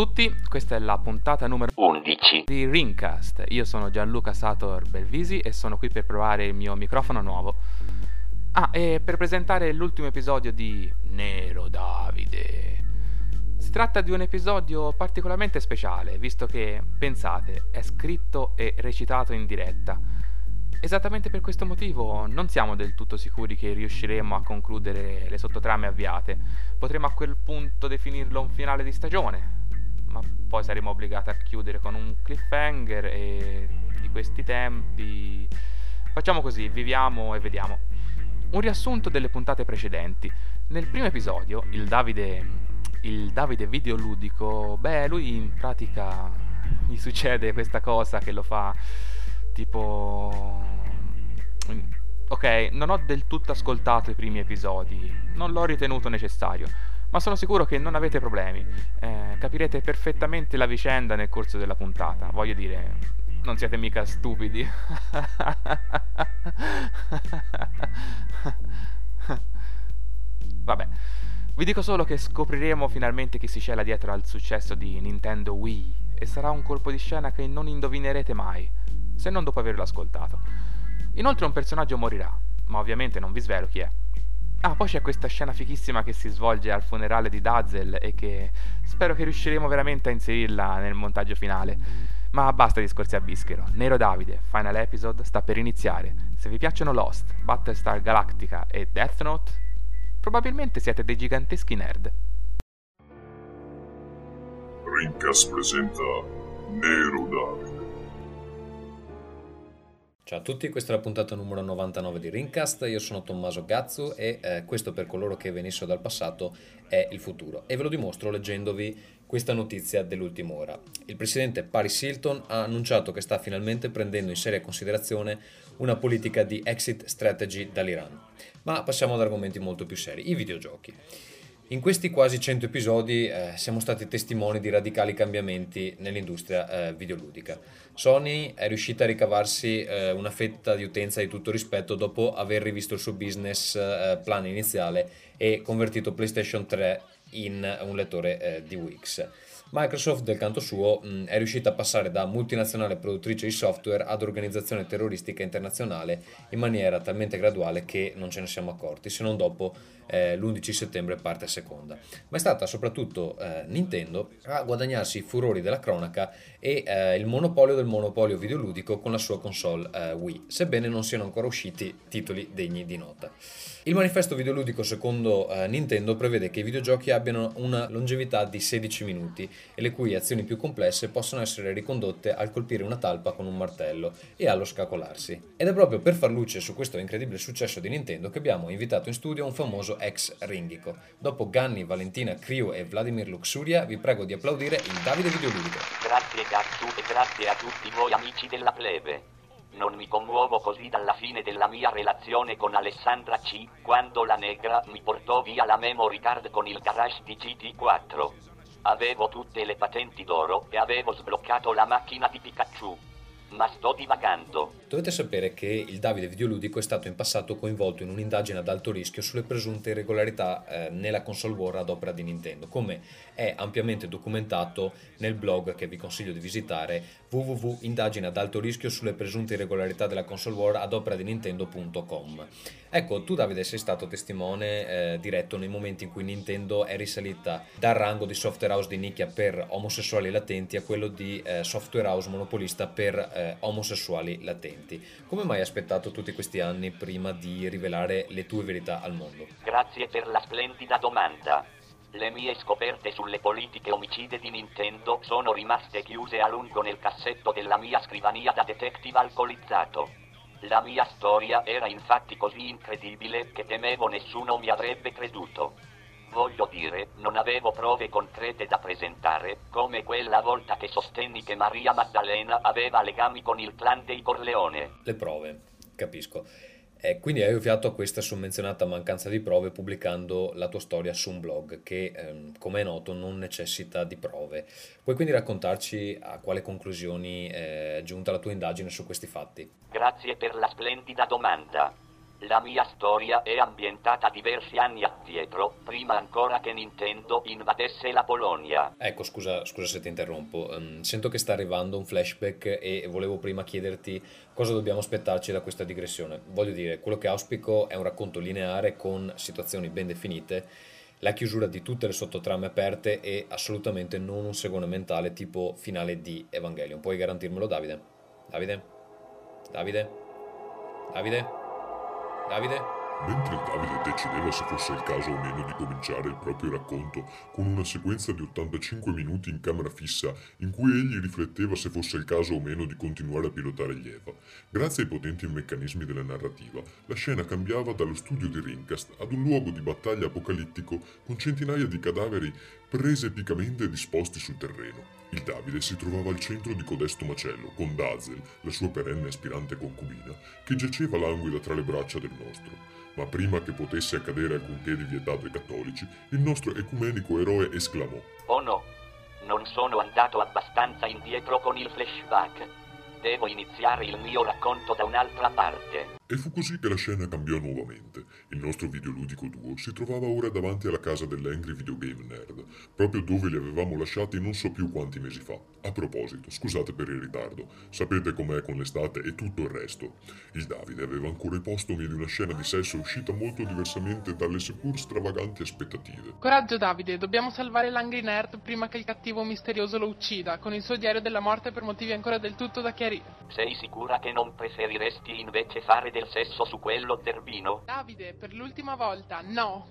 Ciao a tutti, questa è la puntata numero 11 di Ringcast. Io sono Gianluca Sator Belvisi e sono qui per provare il mio microfono nuovo. Ah, e per presentare l'ultimo episodio di Nero Davide. Si tratta di un episodio particolarmente speciale, visto che, pensate, è scritto e recitato in diretta. Esattamente per questo motivo non siamo del tutto sicuri che riusciremo a concludere le sottotrame avviate. Potremo a quel punto definirlo un finale di stagione, ma poi saremo obbligati a chiudere con un cliffhanger e di questi tempi facciamo così, viviamo e vediamo. Un riassunto delle puntate precedenti. Nel primo episodio, il Davide il Davide videoludico, beh, lui in pratica gli succede questa cosa che lo fa tipo Ok, non ho del tutto ascoltato i primi episodi, non l'ho ritenuto necessario ma sono sicuro che non avete problemi. Eh, capirete perfettamente la vicenda nel corso della puntata. Voglio dire, non siete mica stupidi. Vabbè, vi dico solo che scopriremo finalmente chi si cela dietro al successo di Nintendo Wii e sarà un colpo di scena che non indovinerete mai, se non dopo averlo ascoltato. Inoltre un personaggio morirà, ma ovviamente non vi svelo chi è. Ah, poi c'è questa scena fichissima che si svolge al funerale di Dazzle e che spero che riusciremo veramente a inserirla nel montaggio finale. Ma basta discorsi a bischero. Nero Davide, Final Episode, sta per iniziare. Se vi piacciono Lost, Battlestar Galactica e Death Note, probabilmente siete dei giganteschi nerd. Rincas presenta Nero Davide. Ciao a tutti, questa è la puntata numero 99 di Ringcast, io sono Tommaso Gazzu e eh, questo per coloro che venissero dal passato è il futuro e ve lo dimostro leggendovi questa notizia dell'ultima ora. Il presidente Paris Hilton ha annunciato che sta finalmente prendendo in seria considerazione una politica di exit strategy dall'Iran. Ma passiamo ad argomenti molto più seri, i videogiochi. In questi quasi 100 episodi eh, siamo stati testimoni di radicali cambiamenti nell'industria eh, videoludica. Sony è riuscita a ricavarsi eh, una fetta di utenza di tutto rispetto dopo aver rivisto il suo business eh, plan iniziale e convertito PlayStation 3 in un lettore eh, di Wix. Microsoft, del canto suo, mh, è riuscita a passare da multinazionale produttrice di software ad organizzazione terroristica internazionale in maniera talmente graduale che non ce ne siamo accorti, se non dopo eh, l'11 settembre parte seconda. Ma è stata soprattutto eh, Nintendo a guadagnarsi i furori della cronaca e eh, il monopolio del monopolio videoludico con la sua console eh, Wii, sebbene non siano ancora usciti titoli degni di nota. Il manifesto videoludico secondo eh, Nintendo prevede che i videogiochi abbiano una longevità di 16 minuti e le cui azioni più complesse possono essere ricondotte al colpire una talpa con un martello e allo scacolarsi. Ed è proprio per far luce su questo incredibile successo di Nintendo che abbiamo invitato in studio un famoso ex ringico. Dopo Ganni, Valentina, Crio e Vladimir Luxuria vi prego di applaudire il Davide Videoludico. Grazie Gatsu e grazie a tutti voi amici della plebe. Non mi commuovo così dalla fine della mia relazione con Alessandra C, quando la negra mi portò via la memory card con il garage di GT4. Avevo tutte le patenti d'oro e avevo sbloccato la macchina di Pikachu ma sto divagando. Dovete sapere che il Davide Videoludico è stato in passato coinvolto in un'indagine ad alto rischio sulle presunte irregolarità eh, nella console war ad opera di Nintendo, come è ampiamente documentato nel blog che vi consiglio di visitare www.indagine ad alto rischio sulle presunte irregolarità della console war ad opera di Nintendo.com. Ecco, tu Davide sei stato testimone eh, diretto nei momenti in cui Nintendo è risalita dal rango di software house di nicchia per omosessuali latenti a quello di eh, software house monopolista per eh, omosessuali latenti. Come mai hai aspettato tutti questi anni prima di rivelare le tue verità al mondo? Grazie per la splendida domanda. Le mie scoperte sulle politiche omicide di Nintendo sono rimaste chiuse a lungo nel cassetto della mia scrivania da detective alcolizzato. La mia storia era infatti così incredibile che temevo nessuno mi avrebbe creduto. Voglio dire, non avevo prove concrete da presentare, come quella volta che sostenni che Maria Maddalena aveva legami con il clan dei Corleone. Le prove, capisco. E quindi hai ovviato a questa summenzionata mancanza di prove pubblicando la tua storia su un blog che, ehm, come è noto, non necessita di prove. Puoi quindi raccontarci a quale conclusioni è giunta la tua indagine su questi fatti? Grazie per la splendida domanda. La mia storia è ambientata diversi anni addietro, prima ancora che Nintendo invadesse la Polonia. Ecco, scusa, scusa se ti interrompo. Um, sento che sta arrivando un flashback e volevo prima chiederti cosa dobbiamo aspettarci da questa digressione. Voglio dire, quello che auspico è un racconto lineare con situazioni ben definite, la chiusura di tutte le sottotrame aperte e assolutamente non un segone mentale tipo finale di Evangelion. Puoi garantirmelo, Davide? Davide? Davide? Davide? Davide? Mentre Davide decideva se fosse il caso o meno di cominciare il proprio racconto con una sequenza di 85 minuti in camera fissa in cui egli rifletteva se fosse il caso o meno di continuare a pilotare gli Eva, grazie ai potenti meccanismi della narrativa, la scena cambiava dallo studio di Rincast ad un luogo di battaglia apocalittico con centinaia di cadaveri prese epicamente disposti sul terreno. Il Davide si trovava al centro di codesto macello, con Dazel, la sua perenne aspirante concubina, che giaceva languida tra le braccia del nostro. Ma prima che potesse accadere alcunché di vietato ai cattolici, il nostro ecumenico eroe esclamò: Oh no, non sono andato abbastanza indietro con il flashback. Devo iniziare il mio racconto da un'altra parte. E fu così che la scena cambiò nuovamente. Il nostro videoludico duo si trovava ora davanti alla casa dell'Angry Video Game Nerd, proprio dove li avevamo lasciati non so più quanti mesi fa. A proposito, scusate per il ritardo, sapete com'è con l'estate e tutto il resto. Il Davide aveva ancora i postumi di una scena di sesso uscita molto diversamente dalle seppur stravaganti aspettative. Coraggio Davide, dobbiamo salvare l'Angry Nerd prima che il cattivo misterioso lo uccida, con il suo diario della morte per motivi ancora del tutto da chiarire. Sei sicura che non preferiresti invece fare del sesso su quello zerbino? Davide, per l'ultima volta, no!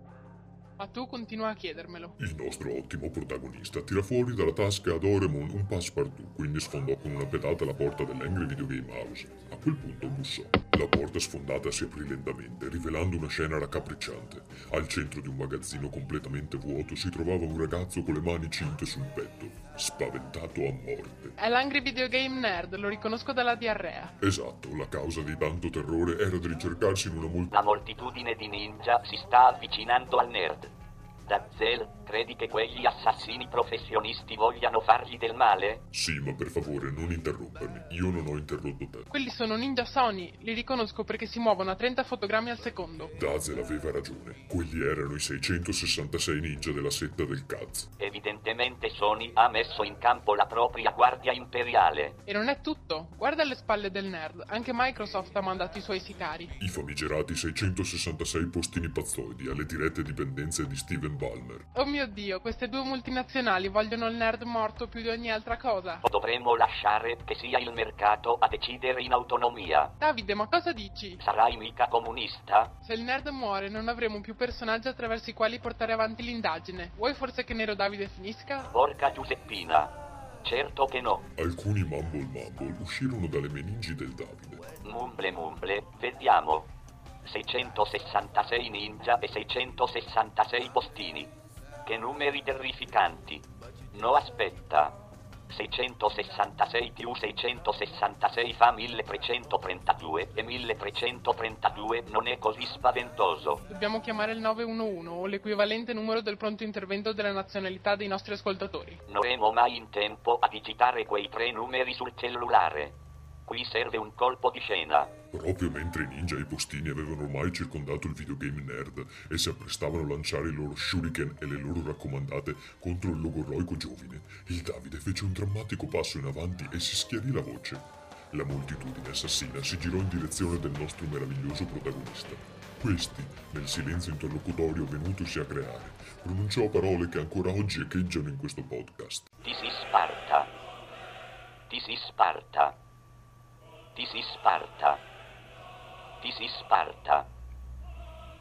Ma tu continua a chiedermelo. Il nostro ottimo protagonista tira fuori dalla tasca ad Oremon un passepartout, quindi sfondò con una pedata la porta dell'Angry Video Game House. A quel punto bussò. La porta sfondata si aprì lentamente, rivelando una scena raccapricciante. Al centro di un magazzino completamente vuoto si trovava un ragazzo con le mani cinte sul petto, spaventato a morte. È l'Angry Video Game Nerd, lo riconosco dalla diarrea. Esatto, la causa di tanto terrore era di ricercarsi in una moltitudine La moltitudine di ninja si sta avvicinando al nerd. Dazel, credi che quegli assassini professionisti vogliano fargli del male? Sì, ma per favore non interrompermi, io non ho interrotto te. Quelli sono ninja Sony, li riconosco perché si muovono a 30 fotogrammi al secondo. Dazel aveva ragione, quelli erano i 666 ninja della setta del cazzo. Evidentemente Sony ha messo in campo la propria guardia imperiale. E non è tutto, guarda alle spalle del nerd, anche Microsoft ha mandato i suoi sicari. I famigerati 666 postini pazzoidi alle dirette dipendenze di Steven Ballmer. Oh mio dio, queste due multinazionali vogliono il nerd morto più di ogni altra cosa. O dovremmo lasciare che sia il mercato a decidere in autonomia? Davide, ma cosa dici? Sarai mica comunista? Se il nerd muore non avremo più personaggi attraverso i quali portare avanti l'indagine. Vuoi forse che Nero Davide finisca? Porca Giuseppina. Certo che no. Alcuni Mumble Mumble uscirono dalle meningi del Davide. Mumble mumble, vediamo. 666 ninja e 666 postini. Che numeri terrificanti. No aspetta. 666 più 666 fa 1332 e 1332 non è così spaventoso. Dobbiamo chiamare il 911 o l'equivalente numero del pronto intervento della nazionalità dei nostri ascoltatori. Non avremo mai in tempo a digitare quei tre numeri sul cellulare. Qui serve un colpo di scena. Proprio mentre i ninja e i postini avevano ormai circondato il videogame nerd e si apprestavano a lanciare i loro shuriken e le loro raccomandate contro il logorroico giovine, il Davide fece un drammatico passo in avanti e si schiarì la voce. La moltitudine assassina si girò in direzione del nostro meraviglioso protagonista. Questi, nel silenzio interlocutorio venutosi a creare, pronunciò parole che ancora oggi echeggiano in questo podcast. Ti si Sparta. Ti si Sparta. Ti si Sparta. Ti si Sparta.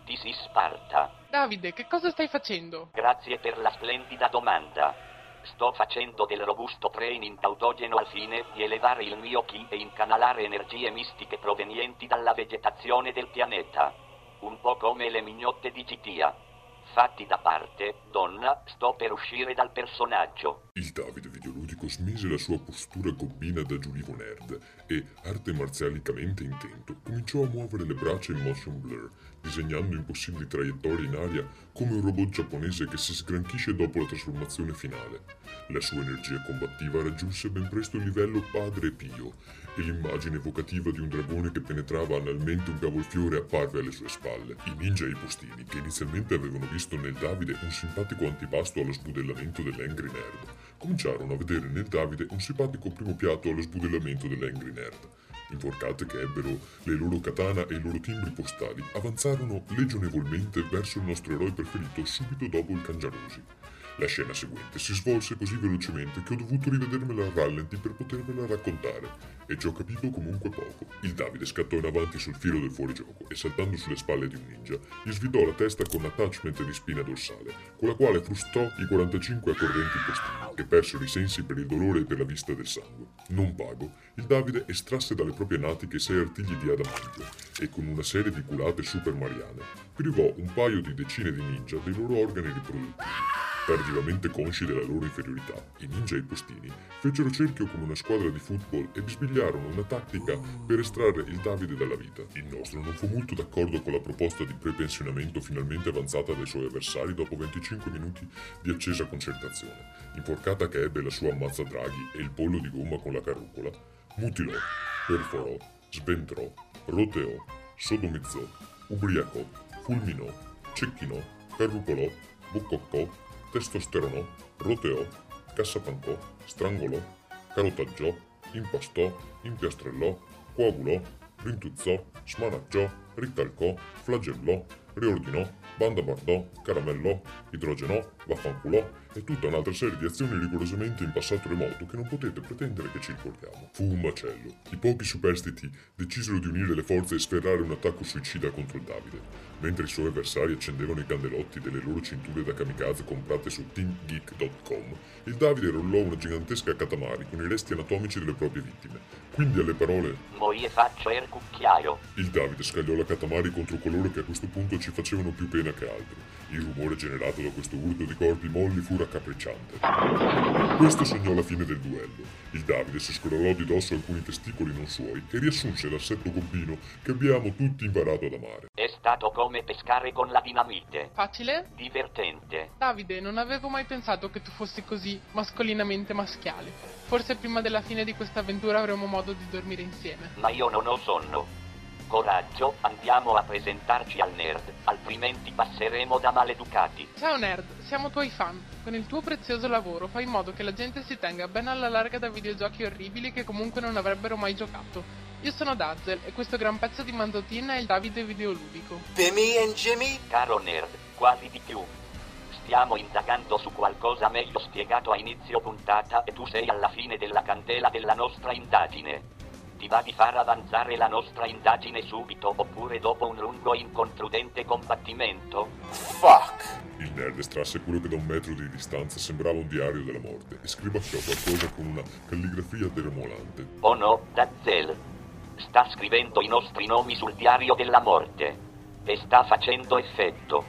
Ti si Sparta. Davide, che cosa stai facendo? Grazie per la splendida domanda. Sto facendo del robusto training autogeno al fine di elevare il mio chi e incanalare energie mistiche provenienti dalla vegetazione del pianeta. Un po' come le mignotte di GTA. Fatti da parte, donna, sto per uscire dal personaggio. Il Davide videoludico smise la sua postura gobbina da giulivo nerd e, arte marzialicamente intento, cominciò a muovere le braccia in motion blur, disegnando impossibili traiettorie in aria come un robot giapponese che si sgranchisce dopo la trasformazione finale. La sua energia combattiva raggiunse ben presto il livello padre Pio e l'immagine evocativa di un dragone che penetrava analmente un cavolfiore apparve alle sue spalle. I ninja e i postini, che inizialmente avevano visto nel Davide un simpatico antipasto allo sbudellamento dell'Angry Nerd, cominciarono a vedere nel Davide un simpatico primo piatto allo sbudellamento dell'Angry Nerd. Inforcate che ebbero le loro katana e i loro timbri postali, avanzarono legionevolmente verso il nostro eroe preferito subito dopo il Cangiarosi. La scena seguente si svolse così velocemente che ho dovuto rivedermela a rallenti per potervela raccontare, e ci ho capito comunque poco. Il Davide scattò in avanti sul filo del fuorigioco e saltando sulle spalle di un ninja, gli svitò la testa con attachment di spina dorsale, con la quale frustò i 45 accorrenti postini, che persero i sensi per il dolore e per la vista del sangue. Non vago, il Davide estrasse dalle proprie natiche sei artigli di adamantio e con una serie di culate super mariane privò un paio di decine di ninja dei loro organi riproduttivi. Tardivamente consci della loro inferiorità, i ninja e i postini fecero cerchio come una squadra di football e bisbigliarono una tattica per estrarre il Davide dalla vita. Il nostro non fu molto d'accordo con la proposta di prepensionamento finalmente avanzata dai suoi avversari dopo 25 minuti di accesa concertazione. Inforcata che ebbe la sua ammazza draghi e il pollo di gomma con la carrucola, mutilò, perforò, sventrò, roteò, sodomizzò, ubriacò, fulminò, cecchinò, carrucolò, boccoccò, testosteronò, roteò, cassapancò, strangolò, carotaggiò, impastò, impiastrellò, coagulò, rintuzzò, smanacciò, ricalcò, flagellò, riordinò, bandabardò, caramellò, idrogenò, vaffanculò e tutta un'altra serie di azioni rigorosamente in passato remoto che non potete pretendere che ci ricordiamo. Fu un macello. I pochi superstiti decisero di unire le forze e sferrare un attacco suicida contro il Davide. Mentre i suoi avversari accendevano i candelotti delle loro cinture da kamikaze comprate su teamgeek.com, il Davide rollò una gigantesca katamari con i resti anatomici delle proprie vittime. Quindi alle parole Moi e faccio er cucchiaio. il Davide scagliò la katamari contro coloro che a questo punto ci facevano più pena che altri. Il rumore generato da questo urto di corpi molli fu raccapricciante. Questo segnò la fine del duello. Il Davide si scrollò di dosso alcuni testicoli non suoi e riassunse l'assetto gobbino che abbiamo tutti imparato ad amare. È stato come pescare con la dinamite. Facile? Divertente. Davide, non avevo mai pensato che tu fossi così mascolinamente maschiale. Forse prima della fine di questa avventura avremo modo di dormire insieme. Ma io non ho sonno. Coraggio, andiamo a presentarci al nerd, altrimenti passeremo da maleducati. Ciao nerd, siamo tuoi fan. Con il tuo prezioso lavoro fai in modo che la gente si tenga ben alla larga da videogiochi orribili che comunque non avrebbero mai giocato. Io sono Dazzle e questo gran pezzo di mandotina è il Davide videoludico. Bimmy and Jimmy? Caro nerd, quasi di più. Stiamo indagando su qualcosa meglio spiegato a inizio puntata e tu sei alla fine della candela della nostra indagine. Ti va di far avanzare la nostra indagine subito oppure dopo un lungo e incontrudente combattimento? Fuck! Il nerd estrasse quello che da un metro di distanza sembrava un diario della morte e scribacciò qualcosa con una calligrafia tremolante. Oh no, Dazzle. Sta scrivendo i nostri nomi sul diario della morte. E sta facendo effetto.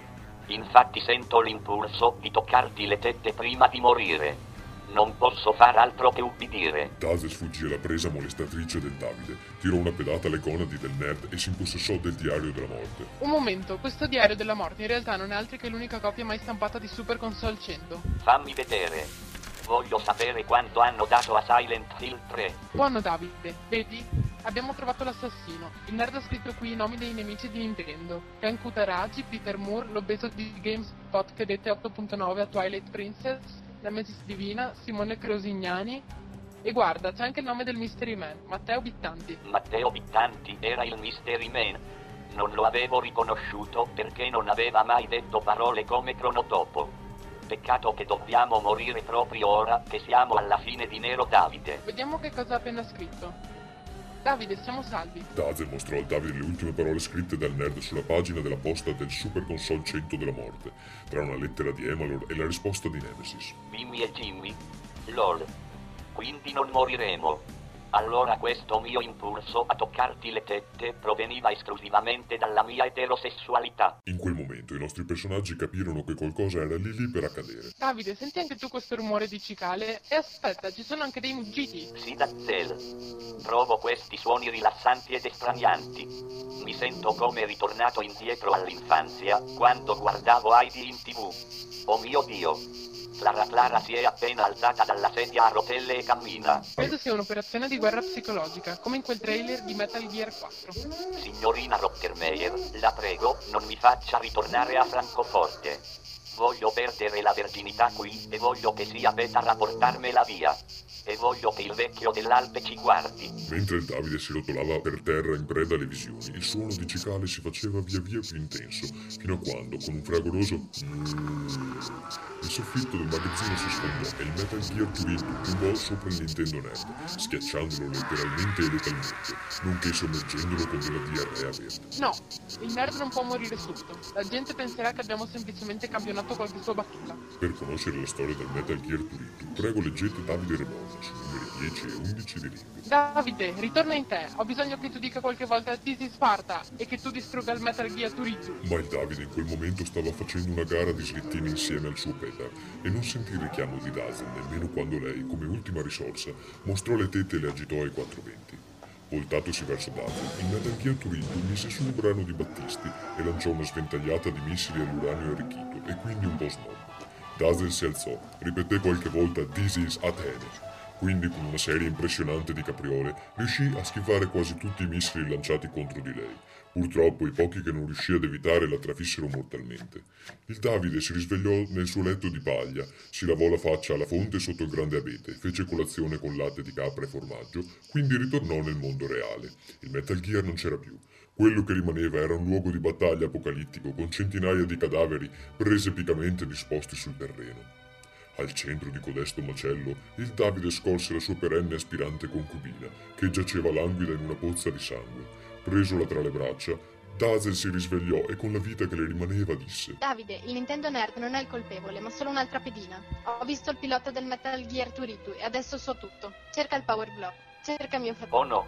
Infatti sento l'impulso di toccarti le tette prima di morire. Non posso far altro che ubbidire. Daze sfuggì alla presa molestatrice del Davide, tirò una pedata alle gonadi del nerd e si impossessò del diario della morte. Un momento, questo diario della morte in realtà non è altro che l'unica copia mai stampata di Super Console 100. Fammi vedere. Voglio sapere quanto hanno dato a Silent Hill 3. Buono Davide, vedi? Abbiamo trovato l'assassino. Il nerd ha scritto qui i nomi dei nemici di Nintendo. Ken Kutaragi, Peter Moore, l'obeso di GameSpot che dette 8.9 a Twilight Princess, Nemesis Divina, Simone Crosignani. E guarda, c'è anche il nome del Mystery Man, Matteo Bittanti. Matteo Bittanti era il Mystery Man. Non lo avevo riconosciuto perché non aveva mai detto parole come cronotopo. Peccato che dobbiamo morire proprio ora che siamo alla fine di Nero Davide. Vediamo che cosa ha appena scritto. Davide, siamo salvi. Daze mostrò al Davide le ultime parole scritte dal nerd sulla pagina della posta del Super Console 100 della morte, tra una lettera di Emalor e la risposta di Nemesis. Mimmy e Jimmy. LOL. Quindi non moriremo. Allora questo mio impulso a toccarti le tette proveniva esclusivamente dalla mia eterosessualità. In quel momento i nostri personaggi capirono che qualcosa era lì lì per accadere. Davide, senti anche tu questo rumore di cicale? E aspetta, ci sono anche dei muggiti. Sì, Dazzel. Provo questi suoni rilassanti ed estranianti. Mi sento come ritornato indietro all'infanzia, quando guardavo Heidi in tv. Oh mio Dio! Clara Clara si è appena alzata dalla sedia a rotelle e cammina. Credo sia un'operazione di guerra psicologica, come in quel trailer di Metal Gear 4. Signorina Rottermeier, la prego, non mi faccia ritornare a Francoforte. Voglio perdere la verginità qui e voglio che sia Beta a portarmela via. E voglio che il vecchio dell'Alpe ci guardi. Mentre il Davide si rotolava per terra in preda alle visioni, il suono di cicale si faceva via via più intenso, fino a quando, con un fragoroso il soffitto del magazzino si sfondò e il Metal Gear Turbo piumbò sopra il Nintendo Nerd, schiacciandolo letteralmente e letalmente, nonché sommergendolo con della diarrea verde. No, il nerd non può morire subito. La gente penserà che abbiamo semplicemente campionato qualche sua battuta. Per conoscere la storia del Metal Gear Turbo, prego leggete Davide Remona numeri 10 e 11 di Ring. Davide, ritorna in te. Ho bisogno che tu dica qualche volta This is Sparta e che tu distrugga il Metal Gear Turizu. Ma il Davide in quel momento stava facendo una gara di slittini insieme al suo Peter e non sentì il richiamo di Dazzle nemmeno quando lei, come ultima risorsa, mostrò le tette e le agitò ai 420. Voltatosi verso Dazzle, il Metal Gear Turbo mise su un brano di battisti e lanciò una sventagliata di missili all'uranio arricchito e quindi un po' snob. Dazzle si alzò, ripeté qualche volta This is Athene. Quindi, con una serie impressionante di capriole, riuscì a schivare quasi tutti i missili lanciati contro di lei. Purtroppo i pochi che non riuscì ad evitare la trafissero mortalmente. Il Davide si risvegliò nel suo letto di paglia, si lavò la faccia alla fonte sotto il grande abete, fece colazione con latte di capra e formaggio, quindi ritornò nel mondo reale. Il Metal Gear non c'era più. Quello che rimaneva era un luogo di battaglia apocalittico con centinaia di cadaveri presepicamente disposti sul terreno. Al centro di codesto macello, il Davide scolse la sua perenne aspirante concubina, che giaceva languida in una pozza di sangue. Presola tra le braccia, Dazel si risvegliò e con la vita che le rimaneva disse Davide, il Nintendo Nerd non è il colpevole, ma solo un'altra pedina. Ho visto il pilota del Metal Gear Turitu e adesso so tutto. Cerca il Power Glove. Cerca mio fratello. Oh no,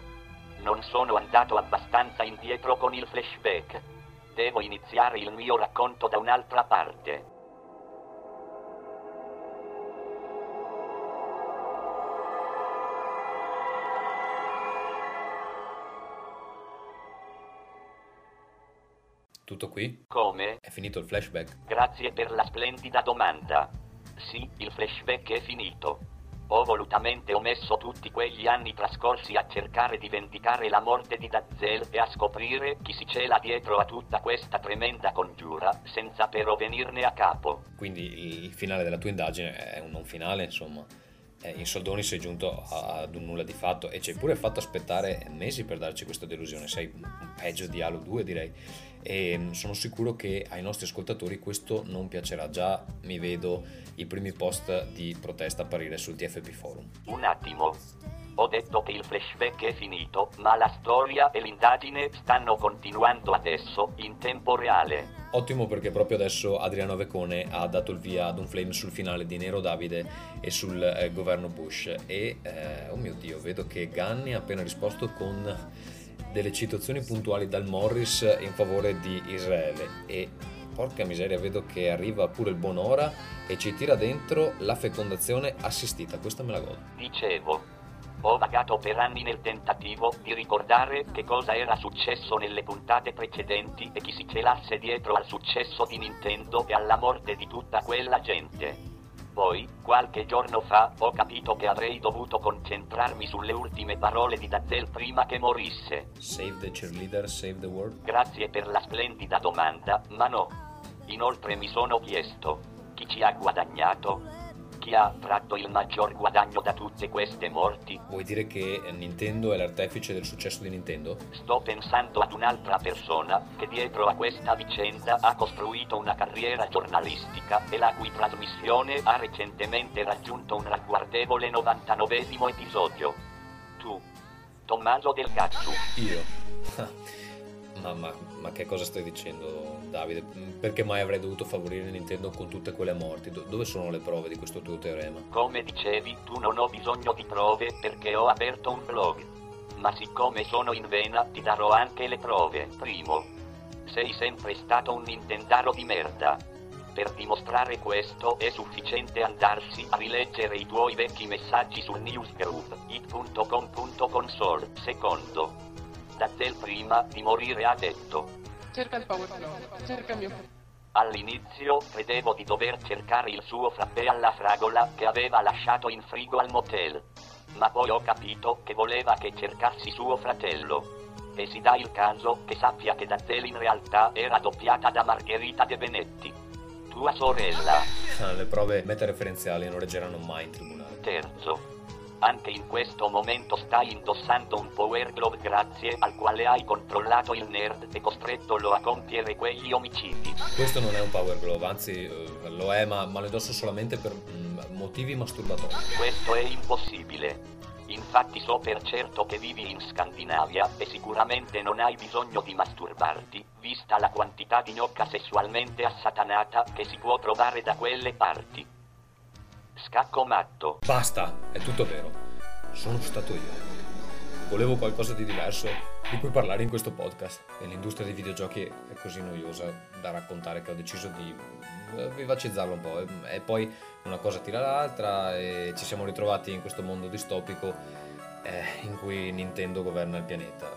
non sono andato abbastanza indietro con il flashback. Devo iniziare il mio racconto da un'altra parte. Tutto qui? Come? È finito il flashback? Grazie per la splendida domanda. Sì, il flashback è finito. Ho volutamente omesso tutti quegli anni trascorsi a cercare di vendicare la morte di Dazzle e a scoprire chi si cela dietro a tutta questa tremenda congiura, senza però venirne a capo. Quindi il finale della tua indagine è un non finale, insomma. In soldoni sei giunto ad un nulla di fatto e ci hai pure fatto aspettare mesi per darci questa delusione. Sei peggio di Halo 2, direi. E mm, sono sicuro che ai nostri ascoltatori questo non piacerà. Già mi vedo i primi post di protesta apparire sul TFP Forum. Un attimo. Ho detto che il flashback è finito, ma la storia e l'indagine stanno continuando adesso, in tempo reale. Ottimo perché proprio adesso Adriano Vecone ha dato il via ad un flame sul finale di Nero Davide e sul eh, governo Bush e eh, oh mio dio vedo che Ganni ha appena risposto con delle citazioni puntuali dal Morris in favore di Israele. E porca miseria vedo che arriva pure il Bonora e ci tira dentro la fecondazione assistita. Questa me la godo. Dicevo, ho vagato per anni nel tentativo di ricordare che cosa era successo nelle puntate precedenti e chi si celasse dietro al successo di Nintendo e alla morte di tutta quella gente. Poi, qualche giorno fa, ho capito che avrei dovuto concentrarmi sulle ultime parole di Dazzle prima che morisse. Save the cheerleader, save the world Grazie per la splendida domanda, ma no. Inoltre mi sono chiesto, chi ci ha guadagnato? Chi ha tratto il maggior guadagno da tutte queste morti? Vuoi dire che Nintendo è l'artefice del successo di Nintendo? Sto pensando ad un'altra persona che dietro a questa vicenda ha costruito una carriera giornalistica e la cui trasmissione ha recentemente raggiunto un ragguardevole 99 episodio. Tu, Tommaso Del Cazzo. Io. Ma, ma, che cosa stai dicendo, Davide? Perché mai avrei dovuto favorire Nintendo con tutte quelle morti? Do- dove sono le prove di questo tuo teorema? Come dicevi, tu non ho bisogno di prove perché ho aperto un blog. Ma siccome sono in vena, ti darò anche le prove. Primo, sei sempre stato un Nintendaro di merda. Per dimostrare questo è sufficiente andarsi a rileggere i tuoi vecchi messaggi sul newsgroup it.com.console. Secondo, Dazel prima di morire ha detto Cerca il power glove, cerca il mio All'inizio credevo di dover cercare il suo frappè alla fragola che aveva lasciato in frigo al motel. Ma poi ho capito che voleva che cercassi suo fratello. E si dà il caso che sappia che Dazel in realtà era doppiata da Margherita De Benetti. Tua sorella. Ah, le prove metareferenziali non reggeranno mai in tribunale. Terzo. Anche in questo momento stai indossando un Power Glove grazie al quale hai controllato il nerd e costrettolo a compiere quegli omicidi. Questo non è un Power Glove, anzi eh, lo è, ma, ma, lo indosso solamente per mm, motivi masturbatori. Questo è impossibile. Infatti so per certo che vivi in Scandinavia e sicuramente non hai bisogno di masturbarti, vista la quantità di gnocca sessualmente assatanata che si può trovare da quelle parti. Scacco matto. Basta, è tutto vero. Sono stato io. Volevo qualcosa di diverso di cui parlare in questo podcast e l'industria dei videogiochi è così noiosa da raccontare che ho deciso di eh, vivacizzarlo un po' e, poi una cosa tira l'altra e ci siamo ritrovati in questo mondo distopico eh, in cui Nintendo governa il pianeta.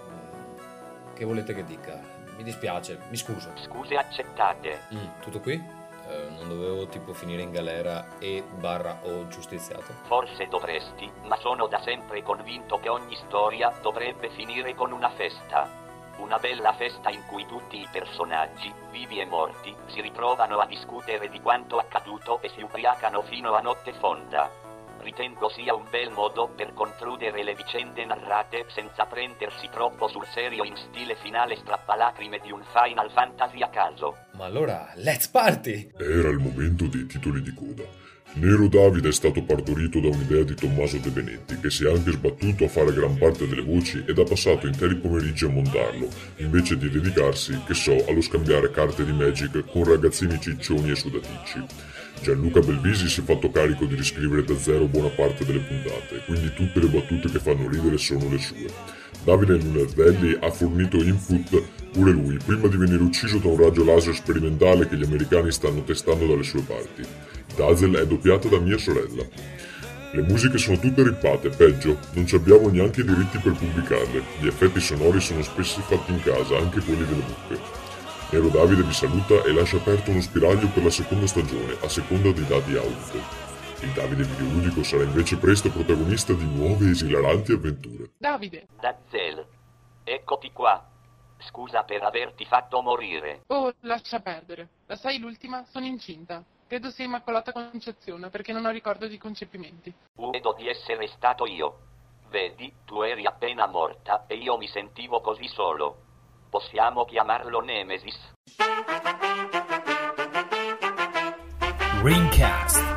Che volete che dica? Mi dispiace, mi scuso. Scuse accettate. Mm, tutto qui? Eh, non dovevo tipo finire in galera e barra o giustiziato? Forse dovresti, ma sono da sempre convinto che ogni storia dovrebbe finire con una festa. Una bella festa in cui tutti i personaggi, vivi e morti, si ritrovano a discutere di quanto accaduto e si ubriacano fino a notte fonda ritengo sia un bel modo per concludere le vicende narrate senza prendersi troppo sul serio in stile finale strappalacrime di un Final Fantasy a caso. Ma allora, let's party! Era il momento dei titoli di coda. Nero Davide è stato partorito da un'idea di Tommaso De Benetti, che si è anche sbattuto a fare gran parte delle voci ed ha passato interi pomeriggi a montarlo, invece di dedicarsi, che so, allo scambiare carte di Magic con ragazzini ciccioni e sudaticci. Gianluca Belvisi si è fatto carico di riscrivere da zero buona parte delle puntate, quindi tutte le battute che fanno ridere sono le sue. Davide Nunerdelli ha fornito input pure lui, prima di venire ucciso da un raggio laser sperimentale che gli americani stanno testando dalle sue parti. Dazel è doppiata da mia sorella. Le musiche sono tutte rippate, peggio, non ci abbiamo neanche i diritti per pubblicarle. Gli effetti sonori sono spesso fatti in casa, anche quelli delle buche. Nero Davide vi saluta e lascia aperto uno spiraglio per la seconda stagione, a seconda dei dati auto. Il Davide videoludico sarà invece presto protagonista di nuove esilaranti avventure. Davide! Dazzel, eccoti qua. Scusa per averti fatto morire. Oh, lascia perdere. La sai l'ultima? Sono incinta. Credo sia Immacolata Concezione, perché non ho ricordo di concepimenti. Credo di essere stato io. Vedi, tu eri appena morta e io mi sentivo così solo. Possiamo chiamarlo Nemesis. Ringcast